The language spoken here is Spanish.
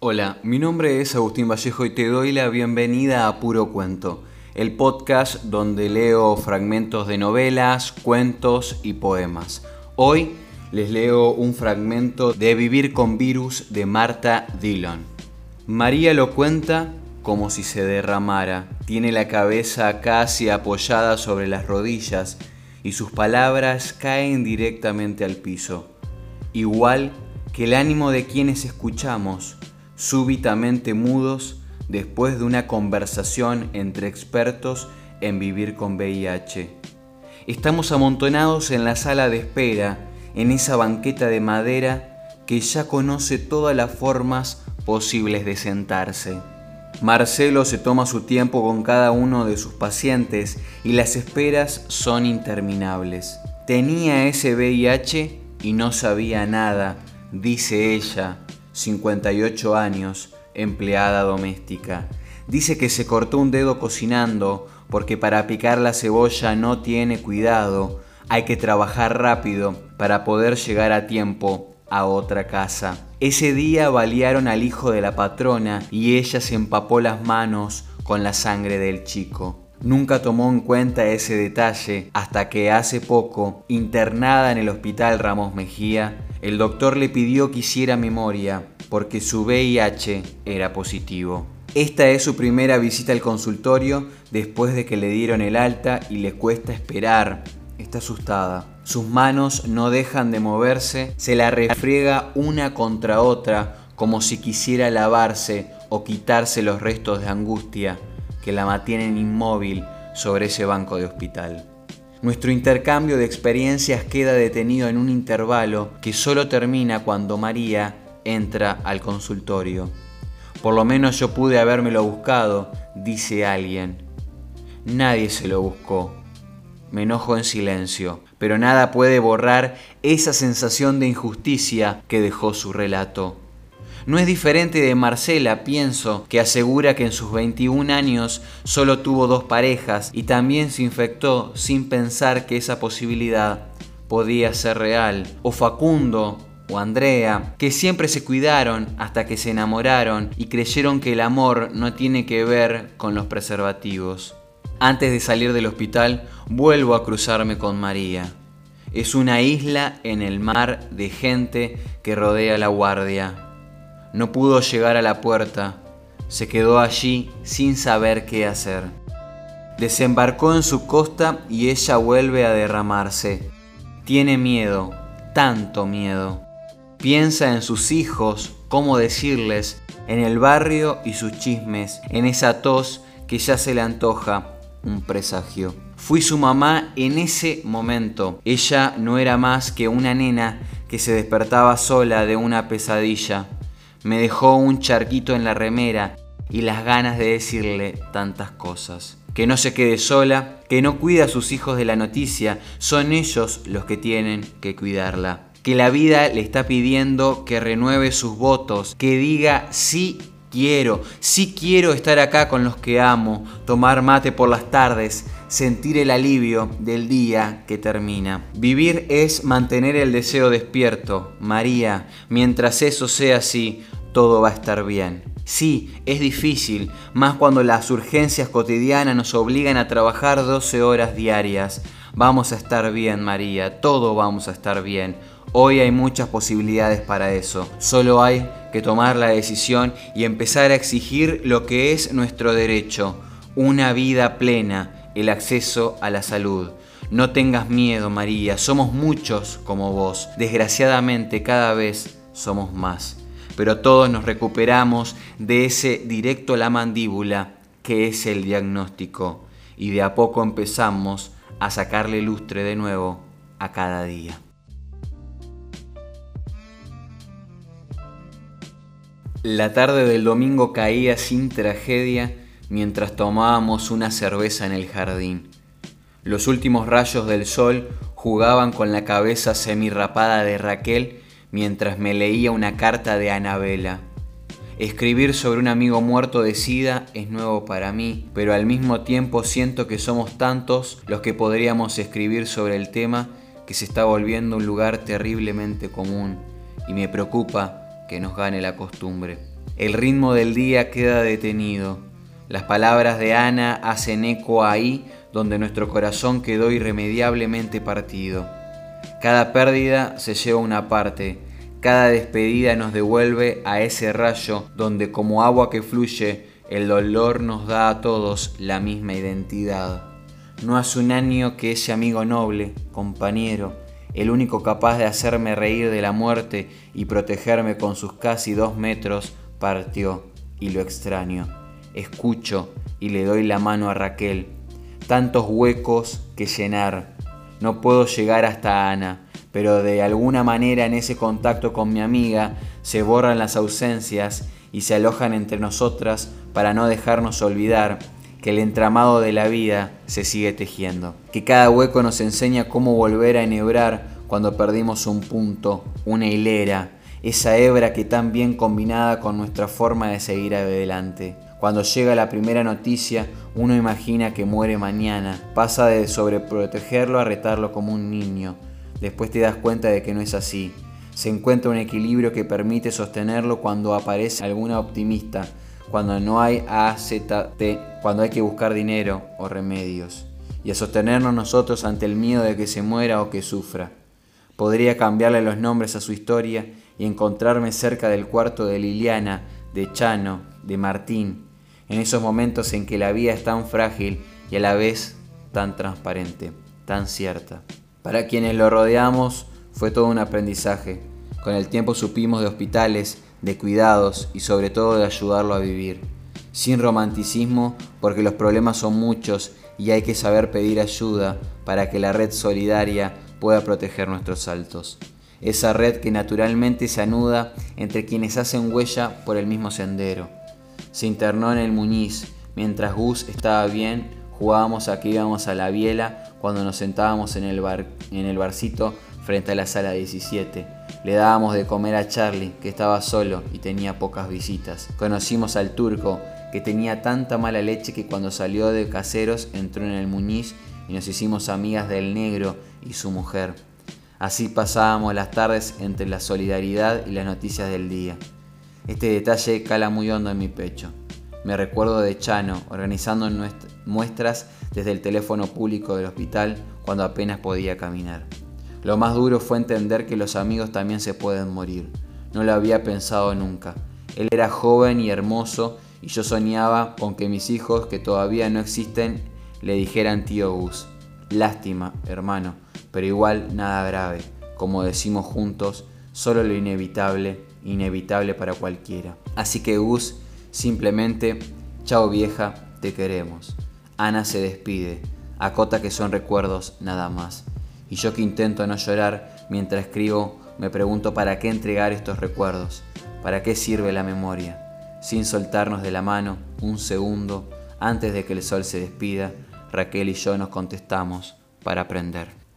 Hola, mi nombre es Agustín Vallejo y te doy la bienvenida a Puro Cuento, el podcast donde leo fragmentos de novelas, cuentos y poemas. Hoy les leo un fragmento de Vivir con Virus de Marta Dillon. María lo cuenta como si se derramara, tiene la cabeza casi apoyada sobre las rodillas y sus palabras caen directamente al piso, igual que el ánimo de quienes escuchamos súbitamente mudos después de una conversación entre expertos en vivir con VIH. Estamos amontonados en la sala de espera, en esa banqueta de madera que ya conoce todas las formas posibles de sentarse. Marcelo se toma su tiempo con cada uno de sus pacientes y las esperas son interminables. Tenía ese VIH y no sabía nada, dice ella, 58 años, empleada doméstica. Dice que se cortó un dedo cocinando porque para picar la cebolla no tiene cuidado. Hay que trabajar rápido para poder llegar a tiempo a otra casa. Ese día balearon al hijo de la patrona y ella se empapó las manos con la sangre del chico. Nunca tomó en cuenta ese detalle hasta que hace poco, internada en el hospital Ramos Mejía, el doctor le pidió que hiciera memoria porque su VIH era positivo. Esta es su primera visita al consultorio después de que le dieron el alta y le cuesta esperar. Está asustada. Sus manos no dejan de moverse, se la refriega una contra otra como si quisiera lavarse o quitarse los restos de angustia que la mantienen inmóvil sobre ese banco de hospital. Nuestro intercambio de experiencias queda detenido en un intervalo que solo termina cuando María entra al consultorio. Por lo menos yo pude habérmelo buscado, dice alguien. Nadie se lo buscó. Me enojo en silencio, pero nada puede borrar esa sensación de injusticia que dejó su relato. No es diferente de Marcela, pienso, que asegura que en sus 21 años solo tuvo dos parejas y también se infectó sin pensar que esa posibilidad podía ser real. O Facundo o Andrea, que siempre se cuidaron hasta que se enamoraron y creyeron que el amor no tiene que ver con los preservativos. Antes de salir del hospital, vuelvo a cruzarme con María. Es una isla en el mar de gente que rodea la guardia. No pudo llegar a la puerta, se quedó allí sin saber qué hacer. Desembarcó en su costa y ella vuelve a derramarse. Tiene miedo, tanto miedo. Piensa en sus hijos, cómo decirles, en el barrio y sus chismes, en esa tos que ya se le antoja, un presagio. Fui su mamá en ese momento. Ella no era más que una nena que se despertaba sola de una pesadilla me dejó un charquito en la remera y las ganas de decirle tantas cosas. Que no se quede sola, que no cuida a sus hijos de la noticia, son ellos los que tienen que cuidarla. Que la vida le está pidiendo que renueve sus votos, que diga sí quiero, sí quiero estar acá con los que amo, tomar mate por las tardes, sentir el alivio del día que termina. Vivir es mantener el deseo despierto. María, mientras eso sea así, todo va a estar bien. Sí, es difícil, más cuando las urgencias cotidianas nos obligan a trabajar 12 horas diarias. Vamos a estar bien, María, todo vamos a estar bien. Hoy hay muchas posibilidades para eso. Solo hay que tomar la decisión y empezar a exigir lo que es nuestro derecho, una vida plena, el acceso a la salud. No tengas miedo, María, somos muchos como vos. Desgraciadamente cada vez somos más. Pero todos nos recuperamos de ese directo a la mandíbula que es el diagnóstico y de a poco empezamos a sacarle lustre de nuevo a cada día. La tarde del domingo caía sin tragedia mientras tomábamos una cerveza en el jardín. Los últimos rayos del sol jugaban con la cabeza semirrapada de Raquel mientras me leía una carta de Anabela. Escribir sobre un amigo muerto de SIDA es nuevo para mí, pero al mismo tiempo siento que somos tantos los que podríamos escribir sobre el tema que se está volviendo un lugar terriblemente común y me preocupa que nos gane la costumbre. El ritmo del día queda detenido. Las palabras de Ana hacen eco ahí donde nuestro corazón quedó irremediablemente partido. Cada pérdida se lleva una parte, cada despedida nos devuelve a ese rayo donde como agua que fluye, el dolor nos da a todos la misma identidad. No hace un año que ese amigo noble, compañero, el único capaz de hacerme reír de la muerte y protegerme con sus casi dos metros, partió y lo extraño. Escucho y le doy la mano a Raquel. Tantos huecos que llenar. No puedo llegar hasta Ana, pero de alguna manera en ese contacto con mi amiga se borran las ausencias y se alojan entre nosotras para no dejarnos olvidar que el entramado de la vida se sigue tejiendo, que cada hueco nos enseña cómo volver a enhebrar cuando perdimos un punto, una hilera, esa hebra que tan bien combinada con nuestra forma de seguir adelante. Cuando llega la primera noticia, uno imagina que muere mañana, pasa de sobreprotegerlo a retarlo como un niño, después te das cuenta de que no es así. Se encuentra un equilibrio que permite sostenerlo cuando aparece alguna optimista, cuando no hay AZT, cuando hay que buscar dinero o remedios, y a sostenernos nosotros ante el miedo de que se muera o que sufra. Podría cambiarle los nombres a su historia y encontrarme cerca del cuarto de Liliana, de Chano, de Martín, en esos momentos en que la vida es tan frágil y a la vez tan transparente, tan cierta. Para quienes lo rodeamos fue todo un aprendizaje. Con el tiempo supimos de hospitales, de cuidados y sobre todo de ayudarlo a vivir. Sin romanticismo porque los problemas son muchos y hay que saber pedir ayuda para que la red solidaria pueda proteger nuestros saltos. Esa red que naturalmente se anuda entre quienes hacen huella por el mismo sendero. Se internó en el Muñiz. Mientras Gus estaba bien, jugábamos a que íbamos a la biela cuando nos sentábamos en el, bar, en el barcito frente a la sala 17. Le dábamos de comer a Charlie, que estaba solo y tenía pocas visitas. Conocimos al turco, que tenía tanta mala leche que cuando salió de caseros entró en el Muñiz y nos hicimos amigas del negro y su mujer. Así pasábamos las tardes entre la solidaridad y las noticias del día. Este detalle cala muy hondo en mi pecho. Me recuerdo de Chano organizando muestras desde el teléfono público del hospital cuando apenas podía caminar. Lo más duro fue entender que los amigos también se pueden morir. No lo había pensado nunca. Él era joven y hermoso y yo soñaba con que mis hijos, que todavía no existen, le dijeran tío Gus. Lástima, hermano, pero igual nada grave. Como decimos juntos, solo lo inevitable, inevitable para cualquiera. Así que Gus, simplemente, chao vieja, te queremos. Ana se despide, acota que son recuerdos nada más. Y yo que intento no llorar mientras escribo, me pregunto para qué entregar estos recuerdos, para qué sirve la memoria. Sin soltarnos de la mano un segundo, antes de que el sol se despida, Raquel y yo nos contestamos para aprender.